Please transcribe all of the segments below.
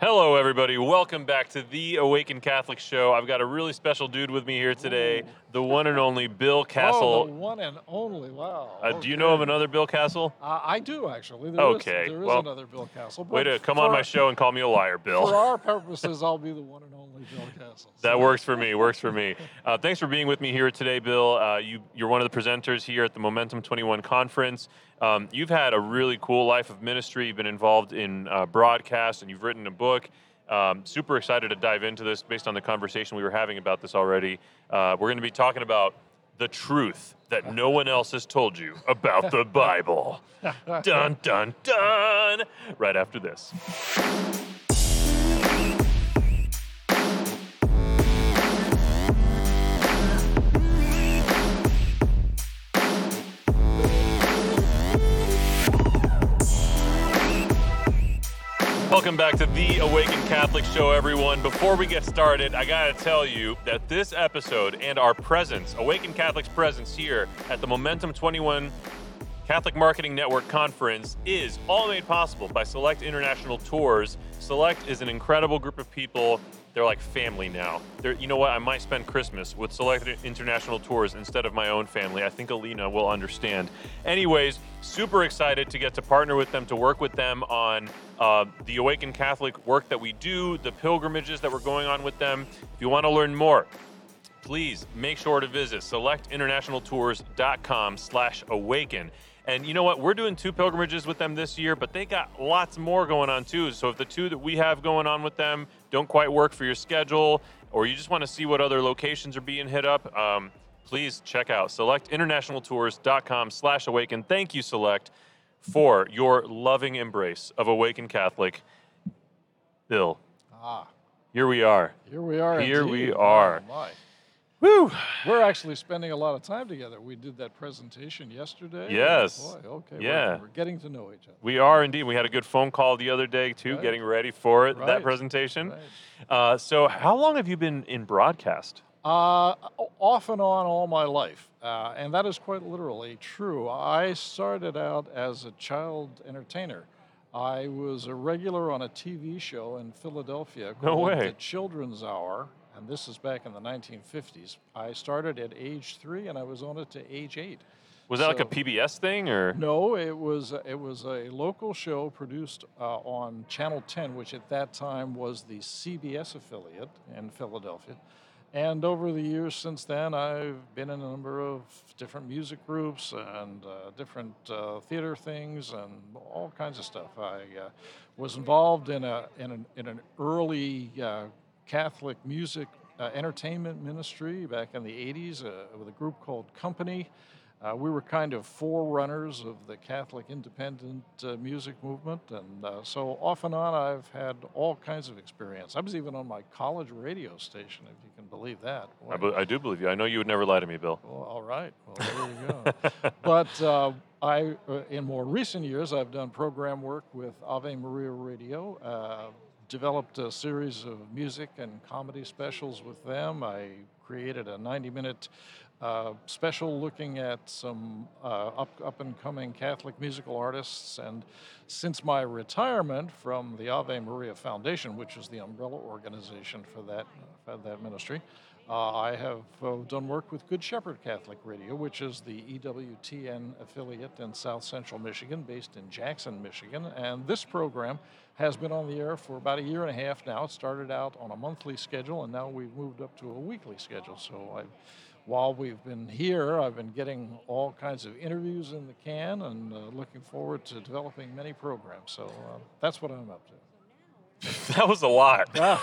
Hello, everybody. Welcome back to the Awaken Catholic Show. I've got a really special dude with me here today. The one and only Bill Kassel. Oh, the one and only. Wow. Uh, Do you know of another Bill Kassel? Uh, I do actually. There is- Okay, there is well, another Bill Kassel. Way to come on my show and call me a liar, Bill. For our purposes, I'll be the one and only Bill Kassel. That works for me. Works for me. Uh, thanks for being with me here today, Bill. Uh, you, you're one of the presenters here at the Momentum 21 conference. Um, you've had a really cool life of ministry. You've been involved in uh, broadcast, and you've written a book. Um, super excited to dive into this based on the conversation we were having about this already. Uh, we're going to be talking about the truth that no one else has told you about the Bible. dun dun dun! Right after this. Welcome back to the Awaken Catholic Show, everyone. Before we get started, I gotta tell you that this episode and our presence, Awaken Catholic's presence here at the Momentum 21 Catholic Marketing Network Conference, is all made possible by Select International Tours. Select is an incredible group of people. They're like family now. They're, you know what? I might spend Christmas with Select International Tours instead of my own family. I think Alina will understand. Anyways, super excited to get to partner with them, to work with them on uh, the Awaken Catholic work that we do, the pilgrimages that we're going on with them. If you want to learn more, please make sure to visit selectinternationaltours.com slash awaken and you know what we're doing two pilgrimages with them this year but they got lots more going on too so if the two that we have going on with them don't quite work for your schedule or you just want to see what other locations are being hit up um, please check out selectinternationaltours.com slash awaken thank you select for your loving embrace of awaken catholic bill Ah, here we are here we are. Here we are. Oh. Woo! We're actually spending a lot of time together. We did that presentation yesterday. Yes. Boy, okay. we're- Yeah. We're, getting to know each other. We are indeed. We had a good phone call the other day too, Right. getting ready for it, that presentation. Right. Uh, so, how long have you been in broadcast? Uh, off and on all my life, uh, and that is quite literally true. I started out as a child entertainer. I was a regular on a TV show in Philadelphia No called way. The Children's Hour, and this is back in the 1950s. I started at age three, and I was on it to age eight. Was that like a PBS thing, or No, it was it was a local show produced uh, on Channel 10, which at that time was the CBS affiliate in Philadelphia. And over the years since then, I've been in a number of different music groups and uh, different uh, theater things and all kinds of stuff. I uh, was involved in a in an, in an early uh, Catholic music uh, entertainment ministry back in the 80s uh, with a group called Company. Uh, we were kind of forerunners of the Catholic independent uh, music movement, and uh, so off and on, I've had all kinds of experience. I was even on my college radio station, if you can believe that. I, be- I do believe you. I know you would never lie to me, Bill. well, all right. Well, there you go. but uh, I, uh, in more recent years, I've done program work with Ave Maria Radio. Developed a series of music and comedy specials with them. I created a 90-minute uh, special looking at some uh, up, up and coming Catholic musical artists. And since my retirement from the Ave Maria Foundation, which is the umbrella organization for that, for that ministry, uh, I have uh, done work with Good Shepherd Catholic Radio, which is the EWTN affiliate in South Central Michigan, based in Jackson, Michigan. And this program has been on the air for about a year and a half now. It started out on a monthly schedule, and now we've moved up to a weekly schedule. So I've, while we've been here, I've been getting all kinds of interviews in the can and uh, looking forward to developing many programs. So uh, that's what I'm up to. that was a lot.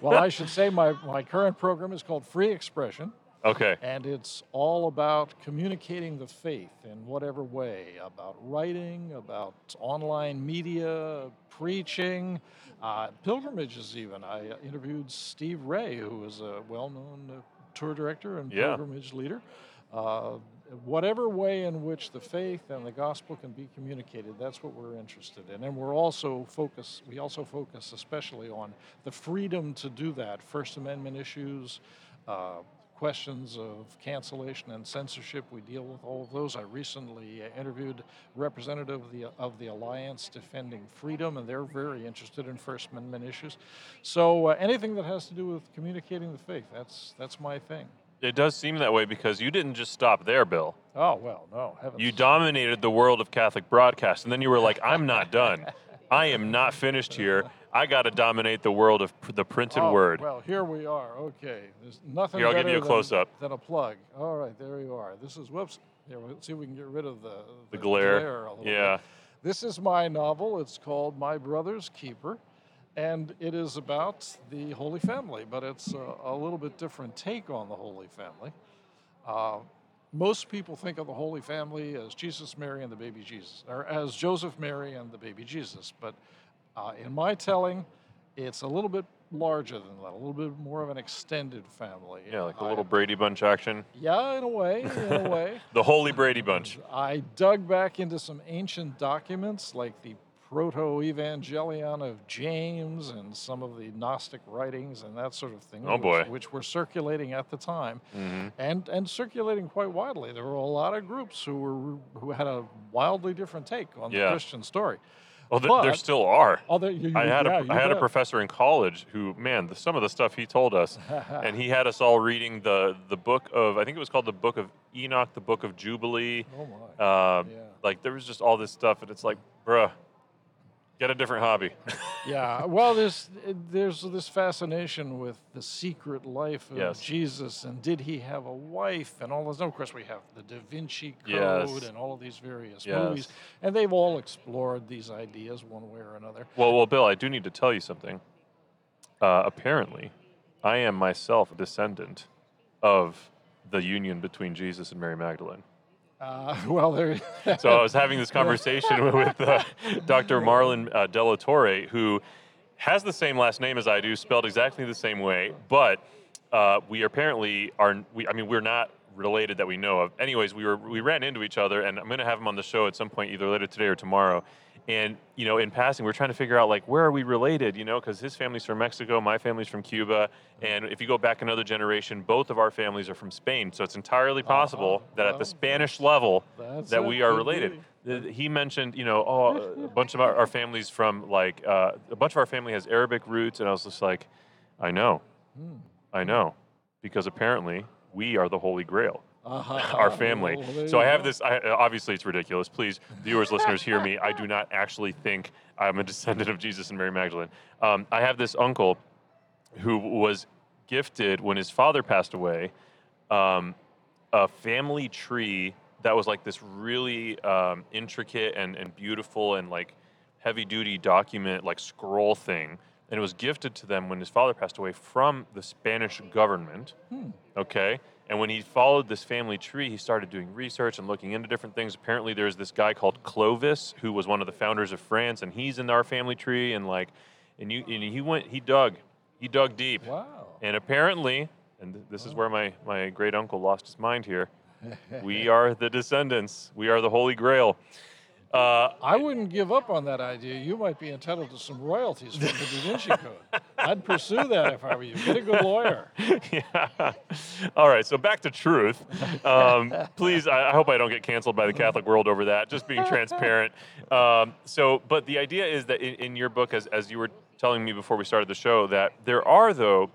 Well, I should say my, my current program is called Free Expression, Okay. and it's all about communicating the faith in whatever way about writing, about online media, preaching, uh, pilgrimages, even. I uh, interviewed Steve Ray, who is a well known uh, tour director and Yeah. pilgrimage leader. Uh, whatever way in which the faith and the gospel can be communicated, that's what we're interested in. And we're also focus. We also focus especially on the freedom to do that. First Amendment issues, uh, questions of cancellation and censorship. We deal with all of those. I recently interviewed representative of the, of the Alliance Defending Freedom, and they're very interested in First Amendment issues. So uh, anything that has to do with communicating the faith, that's that's my thing. It does seem that way because you didn't just stop there, Bill. Oh well, no, heavens. You dominated the world of Catholic broadcast, and then you were like, "I'm not done. I am not finished here. I got to dominate the world of the printed Oh, word." Well, here we are. Okay, there's nothing Here, I'll give you a than- close-up. than a plug. All right, there you are. This is whoops. Here, let's see if we can get rid of the The glare. a little bit. Yeah. This is my novel. It's called My Brother's Keeper, and it is about the Holy Family, but it's a, a little bit different take on the Holy Family. Uh, most people think of the Holy Family as Jesus, Mary, and the baby Jesus, or as Joseph, Mary, and the baby Jesus. But uh, in my telling, it's a little bit larger than that, a little bit more of an extended family. Yeah, like a I- little Brady Bunch action. Yeah, in a way, in a way. The Holy Brady Bunch. I dug back into some ancient documents like the Proto Evangelion of James and some of the Gnostic writings and that sort of thing. Oh, which- boy. Which, were circulating at the time hmm and, and circulating quite widely. There were a lot of groups who were who had a wildly different take on Yeah. the Christian story. Well, th- there still are. Oh, there, you, I had yeah, a you I had a professor in college who, man, the, some of the stuff he told us, and he had us all reading the the book of I think it was called the Book of Enoch, the Book of Jubilee. oh my. Uh, Yeah. Like there was just all this stuff, and it's like, bruh, get a different hobby. Yeah, well, there's there's this fascination with the secret life of Yes. Jesus, and did he have a wife, and all this. And of course, we have the Da Vinci Code Yes. and all of these various Yes. movies, and they've all explored these ideas one way or another. well, well, Bill, I do need to tell you something. Uh, apparently, I am myself a descendant of the union between Jesus and Mary Magdalene. Uh, well, there. So I was having this conversation with uh, Dr. Marlon uh, De La Torre, who has the same last name as I do, spelled exactly the same way, but uh, we apparently are. We, I mean, we're not related that we know of. Anyways, we were we ran into each other, and I'm going to have him on the show at some point, either later today or tomorrow. And you know, in passing, we're trying to figure out like where are we related? You know, because his family's from Mexico, my family's from Cuba, and if you go back another generation, both of our families are from Spain. So it's entirely possible that at the Spanish level, that we are related. be. He mentioned, you know, oh, a bunch of our, our families from like uh, a bunch of our family has Arabic roots, and I was just like, I know, Hmm. I know, because apparently we are the Holy Grail, Uh-huh. our family. There So I have this. I, obviously, it's ridiculous. Please, viewers, listeners, hear me. I do not actually think I'm a descendant of Jesus and Mary Magdalene. Um, I have this uncle who was gifted when his father passed away um, a family tree that was like this really um, intricate and, and beautiful and like heavy duty document like scroll thing and it was gifted to them when his father passed away from the spanish government Hmm. okay and when he followed this family tree he started doing research and looking into different things apparently there's this guy called clovis who was one of the founders of france and he's in our family tree and like and you and he went he dug he dug deep Wow. and apparently, and th- this is where my, my great uncle lost his mind here, we are the descendants. We are the Holy Grail. Uh, I wouldn't give up on that idea. You might be entitled to some royalties from the Da Vinci Code. I'd pursue that if I were you. Get a good lawyer. yeah. All right, so back to truth. Um, please, I, I hope I don't get canceled by the Catholic world over that. Just being transparent. Um, so, but the idea is that in, in your book, as, as you were telling me before we started the show, that there are, though,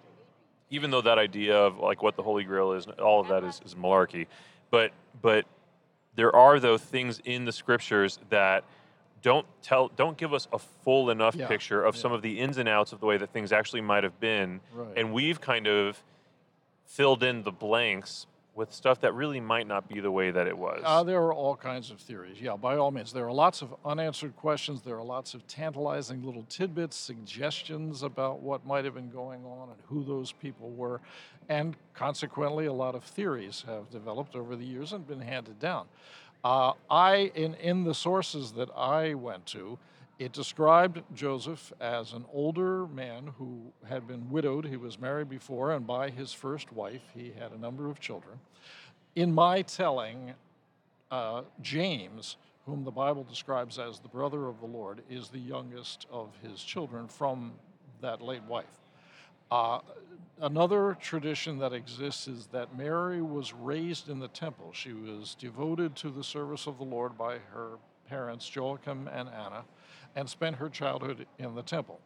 even though that idea of like what the Holy Grail is, all of that is, is malarkey, but but there are though things in the scriptures that don't tell don't give us a full enough Yeah, picture of yeah. some of the ins and outs of the way that things actually might have been Right. and we've kind of filled in the blanks with stuff that really might not be the way that it was Uh, there are all kinds of theories. Yeah, by all means. There are lots of unanswered questions. There are lots of tantalizing little tidbits, suggestions about what might have been going on and who those people were. And consequently, a lot of theories have developed over the years and been handed down. Uh, I, in, in the sources that I went to, it described Joseph as an older man who had been widowed. He was married before, and by his first wife, he had a number of children. In my telling, uh, James, whom the Bible describes as the brother of the Lord, is the youngest of his children from that late wife. Uh, another tradition that exists is that Mary was raised in the temple. She was devoted to the service of the Lord by her parents, Joachim and Anna, and spent her childhood in the temple.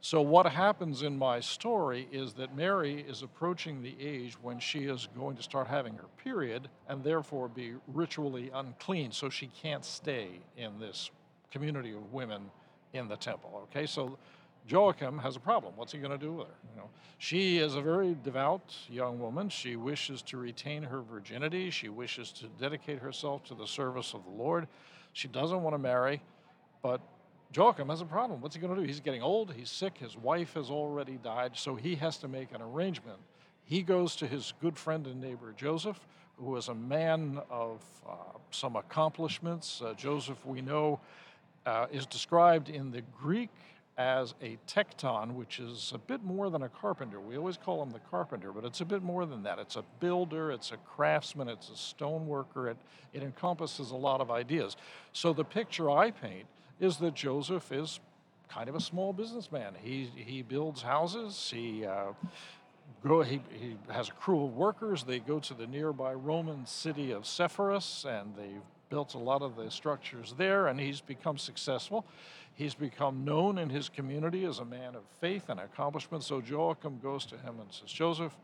So, what happens in my story is that Mary is approaching the age when she is going to start having her period and therefore be ritually unclean. So, she can't stay in this community of women in the temple. Okay, so Joachim has a problem. What's he going to do with her? You know, she is a very devout young woman. She wishes to retain her virginity. She wishes to dedicate herself to the service of the Lord. She doesn't want to marry, but Joachim has a problem. What's he going to do? He's getting old, he's sick, his wife has already died, so he has to make an arrangement. He goes to his good friend and neighbor Joseph, who is a man of uh, some accomplishments. Uh, Joseph, we know, uh, is described in the Greek as a tecton, which is a bit more than a carpenter. We always call him the carpenter, but it's a bit more than that. It's a builder, it's a craftsman, it's a stoneworker. It, it encompasses a lot of ideas. So the picture I paint is that Joseph is kind of a small businessman. He, he builds houses, he, uh, he, he has a crew of workers. They go to the nearby Roman city of Sepphoris and they've built a lot of the structures there, and he's become successful. He's become known in his community as a man of faith and accomplishment. So Joachim goes to him and says, Joseph,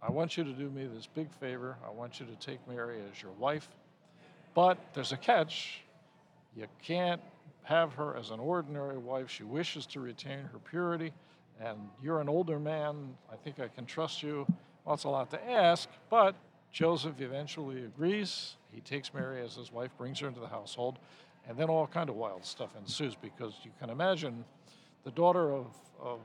I want you to do me this big favor. I want you to take Mary as your wife. But there's a catch. You can't have her as an ordinary wife. She wishes to retain her purity, and you're an older man. I think I can trust you. Well, it's a lot to ask, but Joseph eventually agrees. He takes Mary as his wife, brings her into the household, and then all kind of wild stuff ensues because you can imagine the daughter of, of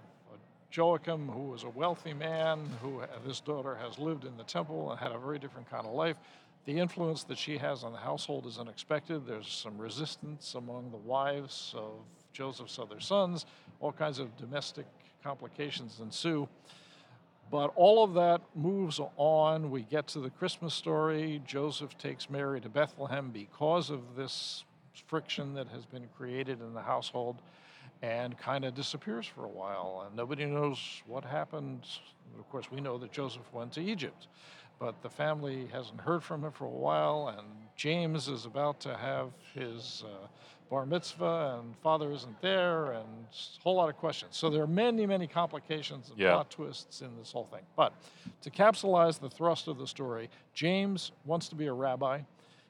Joachim, who was a wealthy man, who this daughter has lived in the temple and had a very different kind of life. The influence that she has on the household is unexpected. There's some resistance among the wives of Joseph's other sons. All kinds of domestic complications ensue. But all of that moves on. We get to the Christmas story. Joseph takes Mary to Bethlehem because of this friction that has been created in the household and kind of disappears for a while. And nobody knows what happened. Of course, we know that Joseph went to Egypt but the family hasn't heard from him for a while, and James is about to have his uh, bar mitzvah, and father isn't there, and a whole lot of questions. So there are many, many complications and yeah. plot twists in this whole thing. But to capsulize the thrust of the story, James wants to be a rabbi.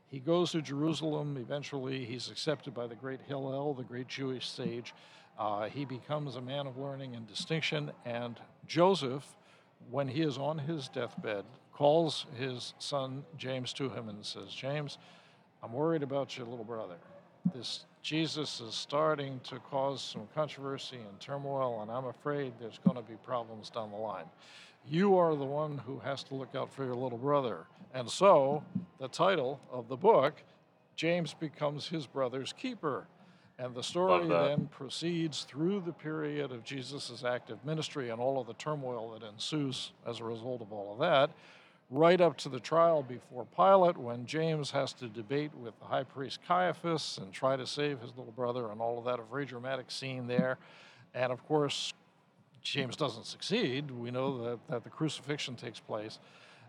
He goes to Jerusalem. Eventually, he's accepted by the great Hillel, the great Jewish sage. Uh, he becomes a man of learning and distinction. And Joseph, when he is on his deathbed, calls his son James to him and says, James, I'm worried about your little brother. This Jesus is starting to cause some controversy and turmoil, and I'm afraid there's going to be problems down the line. You are the one who has to look out for your little brother. And so, the title of the book, James becomes his brother's keeper. And the story then proceeds through the period of Jesus' active ministry and all of the turmoil that ensues as a result of all of that right up to the trial before Pilate when James has to debate with the high priest Caiaphas and try to save his little brother and all of that, a very dramatic scene there. And of course, James doesn't succeed. We know that, that the crucifixion takes place.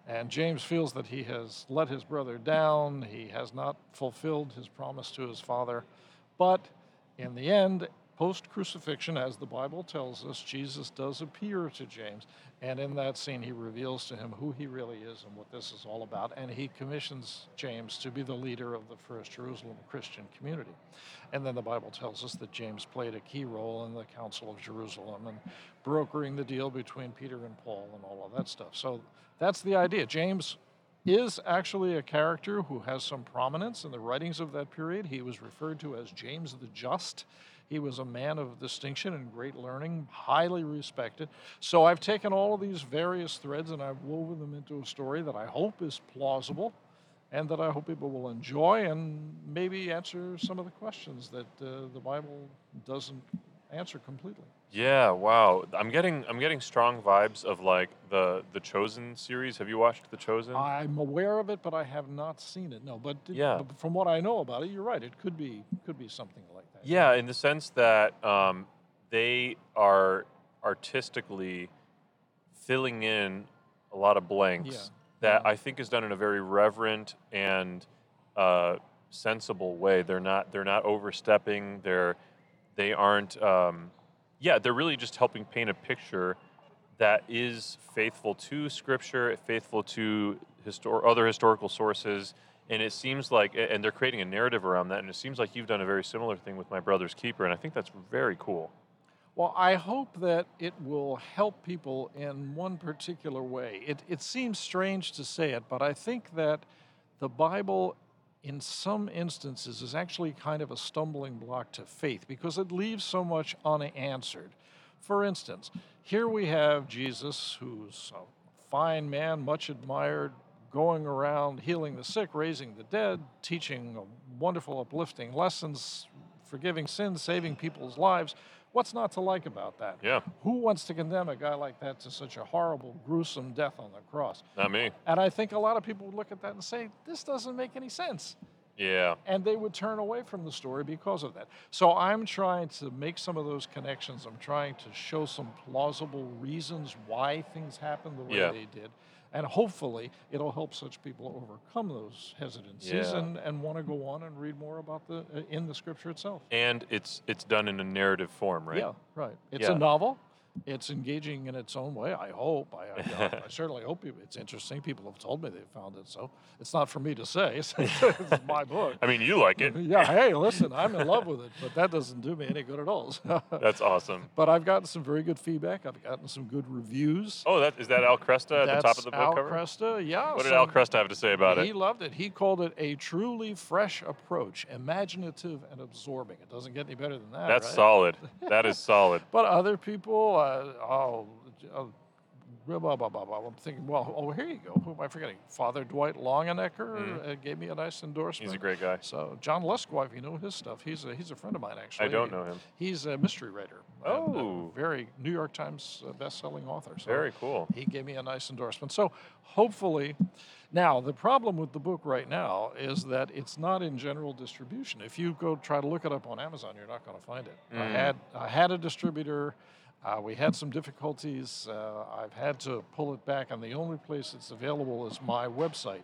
And James feels that he has let his brother down. He has not fulfilled his promise to his father. But in the end, post crucifixion, as the Bible tells us, Jesus does appear to James. And in that scene, he reveals to him who he really is and what this is all about. And he commissions James to be the leader of the first Jerusalem Christian community. And then the Bible tells us that James played a key role in the Council of Jerusalem and brokering the deal between Peter and Paul and all of that stuff. So that's the idea. James is actually a character who has some prominence in the writings of that period. He was referred to as James the Just. He was a man of distinction and great learning, highly respected. So I've taken all of these various threads and I've woven them into a story that I hope is plausible and that I hope people will enjoy and maybe answer some of the questions that uh, the Bible doesn't answer completely. Yeah, wow. I'm getting I'm getting strong vibes of like the the Chosen series. Have you watched The Chosen? I'm aware of it, but I have not seen it. No, but yeah. But from what I know about it, you're right. It could be could be something like that. yeah, in the sense that um, they are artistically filling in a lot of blanks Yeah. that Yeah. I think is done in a very reverent and uh, sensible way. They're not they're not overstepping. They're they aren't. Um, yeah, they're really just helping paint a picture that is faithful to Scripture, faithful to histor- other historical sources. And it seems like, and they're creating a narrative around that. And it seems like you've done a very similar thing with My Brother's Keeper. And I think that's very cool. Well, I hope that it will help people in one particular way. It, it seems strange to say it, but I think that the Bible, in some instances, is actually kind of a stumbling block to faith because it leaves so much unanswered. For instance, here we have Jesus, who's a fine man, much admired, going around healing the sick, raising the dead, teaching wonderful, uplifting lessons, forgiving sins, saving people's lives. What's not to like about that? Yeah, Who wants to condemn a guy like that to such a horrible, gruesome death on the cross? not me. And I think a lot of people would look at that and say, this doesn't make any sense. Yeah. And they would turn away from the story because of that. So I'm trying to make some of those connections. I'm trying to show some plausible reasons why things happened the way Yeah. they did. And hopefully it'll help such people overcome those hesitancies Yeah. and, and want to go on and read more about the uh, in the scripture itself. And it's it's done in a narrative form, right? Yeah, right. It's Yeah. a novel. It's engaging in its own way. I hope. I, I, I certainly hope you- it's interesting. People have told me they found it so. It's not for me to say. It's, it's my book. I mean, you like it. Yeah. Hey, listen, I'm in love with it, but that doesn't do me any good at all. That's awesome. but I've gotten some very good feedback. I've gotten some good reviews. Oh, that is that Al Kresta at the top of the book Al cover? Al Kresta. Yeah. What did Al Kresta have to say about he it? He loved it. He called it a truly fresh approach, imaginative and absorbing. It doesn't get any better than that. That's right? solid. That is solid. But other people, uh, oh, uh, blah, blah, blah, blah. I'm thinking, well, oh, here you go. Who am I forgetting? Father Dwight Longenecker uh, gave me a nice endorsement. Mm. He's a great guy. So John Lescroart, if you know his stuff, he's a, he's a friend of mine actually. I don't know him. He's a mystery writer. Oh. very New York Times uh, best-selling author. So Very cool. he gave me a nice endorsement. So hopefully, now the problem with the book right now is that it's not in general distribution. If you go try to look it up on Amazon, you're not going to find it. I Mm. had I had a distributor. Uh, we had some difficulties. Uh, I've had to pull it back, and the only place it's available is my website.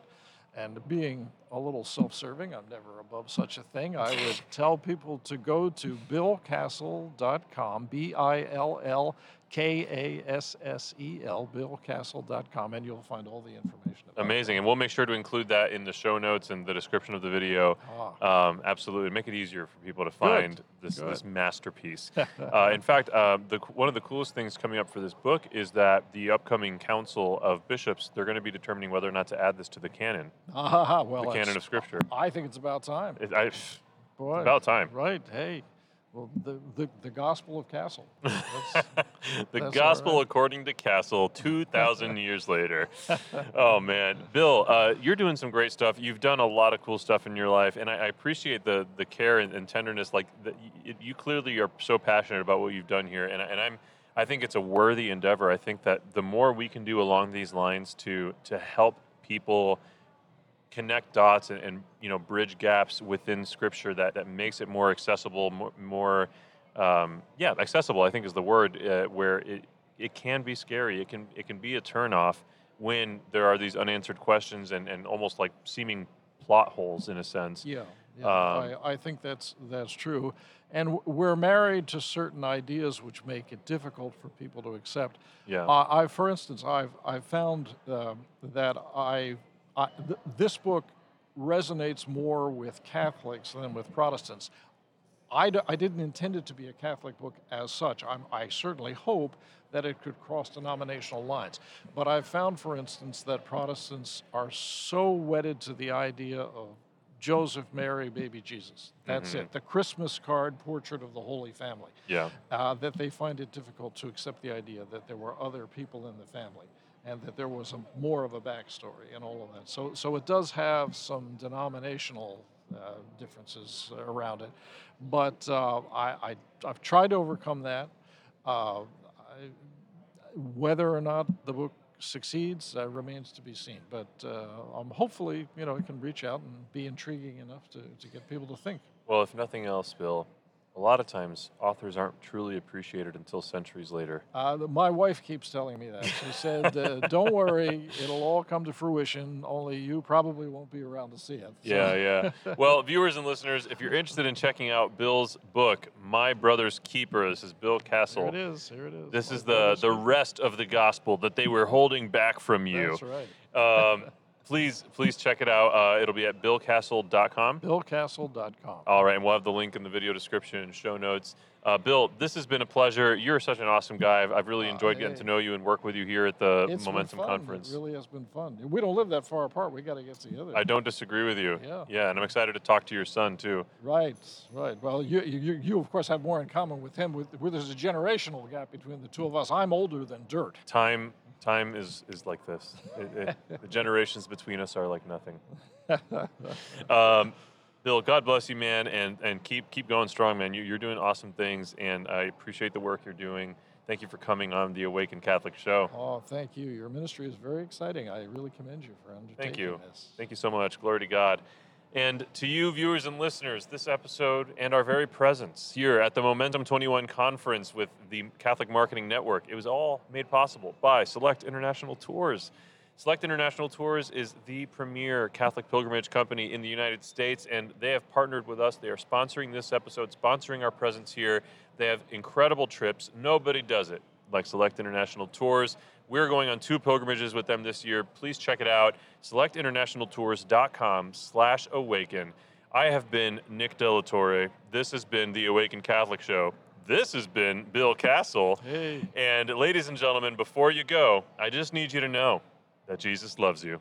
And being a little self serving, I'm never above such a thing. I would tell people to go to billkassel.com, B I L L K A S S E L, billkassel.com, and you'll find all the information. About Amazing. And we'll make sure to include that in the show notes and the description of the video. Ah, Um, absolutely. Make it easier for people to find this, Good. this masterpiece. uh, in fact, uh, the, one of the coolest things coming up for this book is that the upcoming Council of Bishops, they're going to be determining whether or not to add this to the canon, ah, well, the canon of Scripture. I think it's about time. It, I, it's Boy, about time. Right. Hey, well, the, the, the Gospel of Kassel. The gospel right. according to Kassel, 2,000 years later. Oh, man. Bill, uh, you're doing some great stuff. You've done a lot of cool stuff in your life, and I, I appreciate the, the care and, and tenderness. Like, the, you, you clearly are so passionate about what you've done here, and, I- and I'm. I think it's a worthy endeavor. I think that the more we can do along these lines to to help people connect dots and, and you know bridge gaps within scripture that, that makes it more accessible more, more um, yeah accessible i think is the word uh, where it, it can be scary. It can it can be a turnoff when there are these unanswered questions and, and almost like seeming plot holes in a sense. Yeah, yeah Um, I, I think that's that's true, and w- we're married to certain ideas which make it difficult for people to accept. yeah. Uh, I, for instance, I've I've found um that I, I th- this book resonates more with Catholics than with Protestants. I, d- I didn't intend it to be a Catholic book as such. I'm, I certainly hope that it could cross denominational lines. But I've found, for instance, that Protestants are so wedded to the idea of Joseph, Mary, baby Jesus. That's it. The Christmas card portrait of the Holy Family. yeah Uh, that they find it difficult to accept the idea that there were other people in the family and that there was a, more of a backstory and all of that. So, so it does have some denominational uh, differences around it, but uh, I, I, I've tried to overcome that. Uh, I, whether or not the book succeeds uh, remains to be seen, but um, hopefully, you know, it can reach out and be intriguing enough to, to get people to think. well if nothing else bill a lot of times authors aren't truly appreciated until centuries later. Uh, my wife keeps telling me that. She said, uh, "Don't worry, it'll all come to fruition. Only you probably won't be around to see it." So- Yeah, yeah. Well, viewers and listeners, if you're interested in checking out Bill's book, My Brother's Keeper, this is Bill Kassel. Here it is. Here it is. This My is the the rest of the gospel that they were holding back from you. That's right. Um, please, please check it out. Uh, it'll be at billkassel.com. BillKassel.com. All right, and we'll have the link in the video description and show notes. Uh, Bill, this has been a pleasure. You're such an awesome guy. I've, I've really enjoyed getting to know you and work with you here at the It's Momentum fun. Conference. It really has been fun. We don't live that far apart. We got to get together. I don't disagree with you. Yeah. Yeah, and I'm excited to talk to your son too. Right, right. Well, you, you, you of course have more in common with him. With, with there's a generational gap between the two of us. I'm older than dirt. Time, time is is like this. It, it, the generations between us are like nothing. Um, Bill, God bless you, man, and and keep keep going strong, man. You, you're doing awesome things, and I appreciate the work you're doing. Thank you for coming on the Awaken Catholic Show. Oh, thank you. Your ministry is very exciting. I really commend you for undertaking Thank you. this. Thank you so much. Glory to God. And to you, viewers and listeners, this episode and our very presence here at the Momentum 21 conference with the Catholic Marketing Network, it was all made possible by Select International Tours. Select International Tours is the premier Catholic pilgrimage company in the United States, and they have partnered with us. They are sponsoring this episode, sponsoring our presence here. They have incredible trips. Nobody does it like Select International Tours. We're going on two pilgrimages with them this year. Please check it out. SelectInternationalTours.com slash awaken. I have been Nick De La Torre. This has been the Awaken Catholic Show. This has been Bill Kassel. Hey. And ladies and gentlemen, before you go, I just need you to know that Jesus loves you.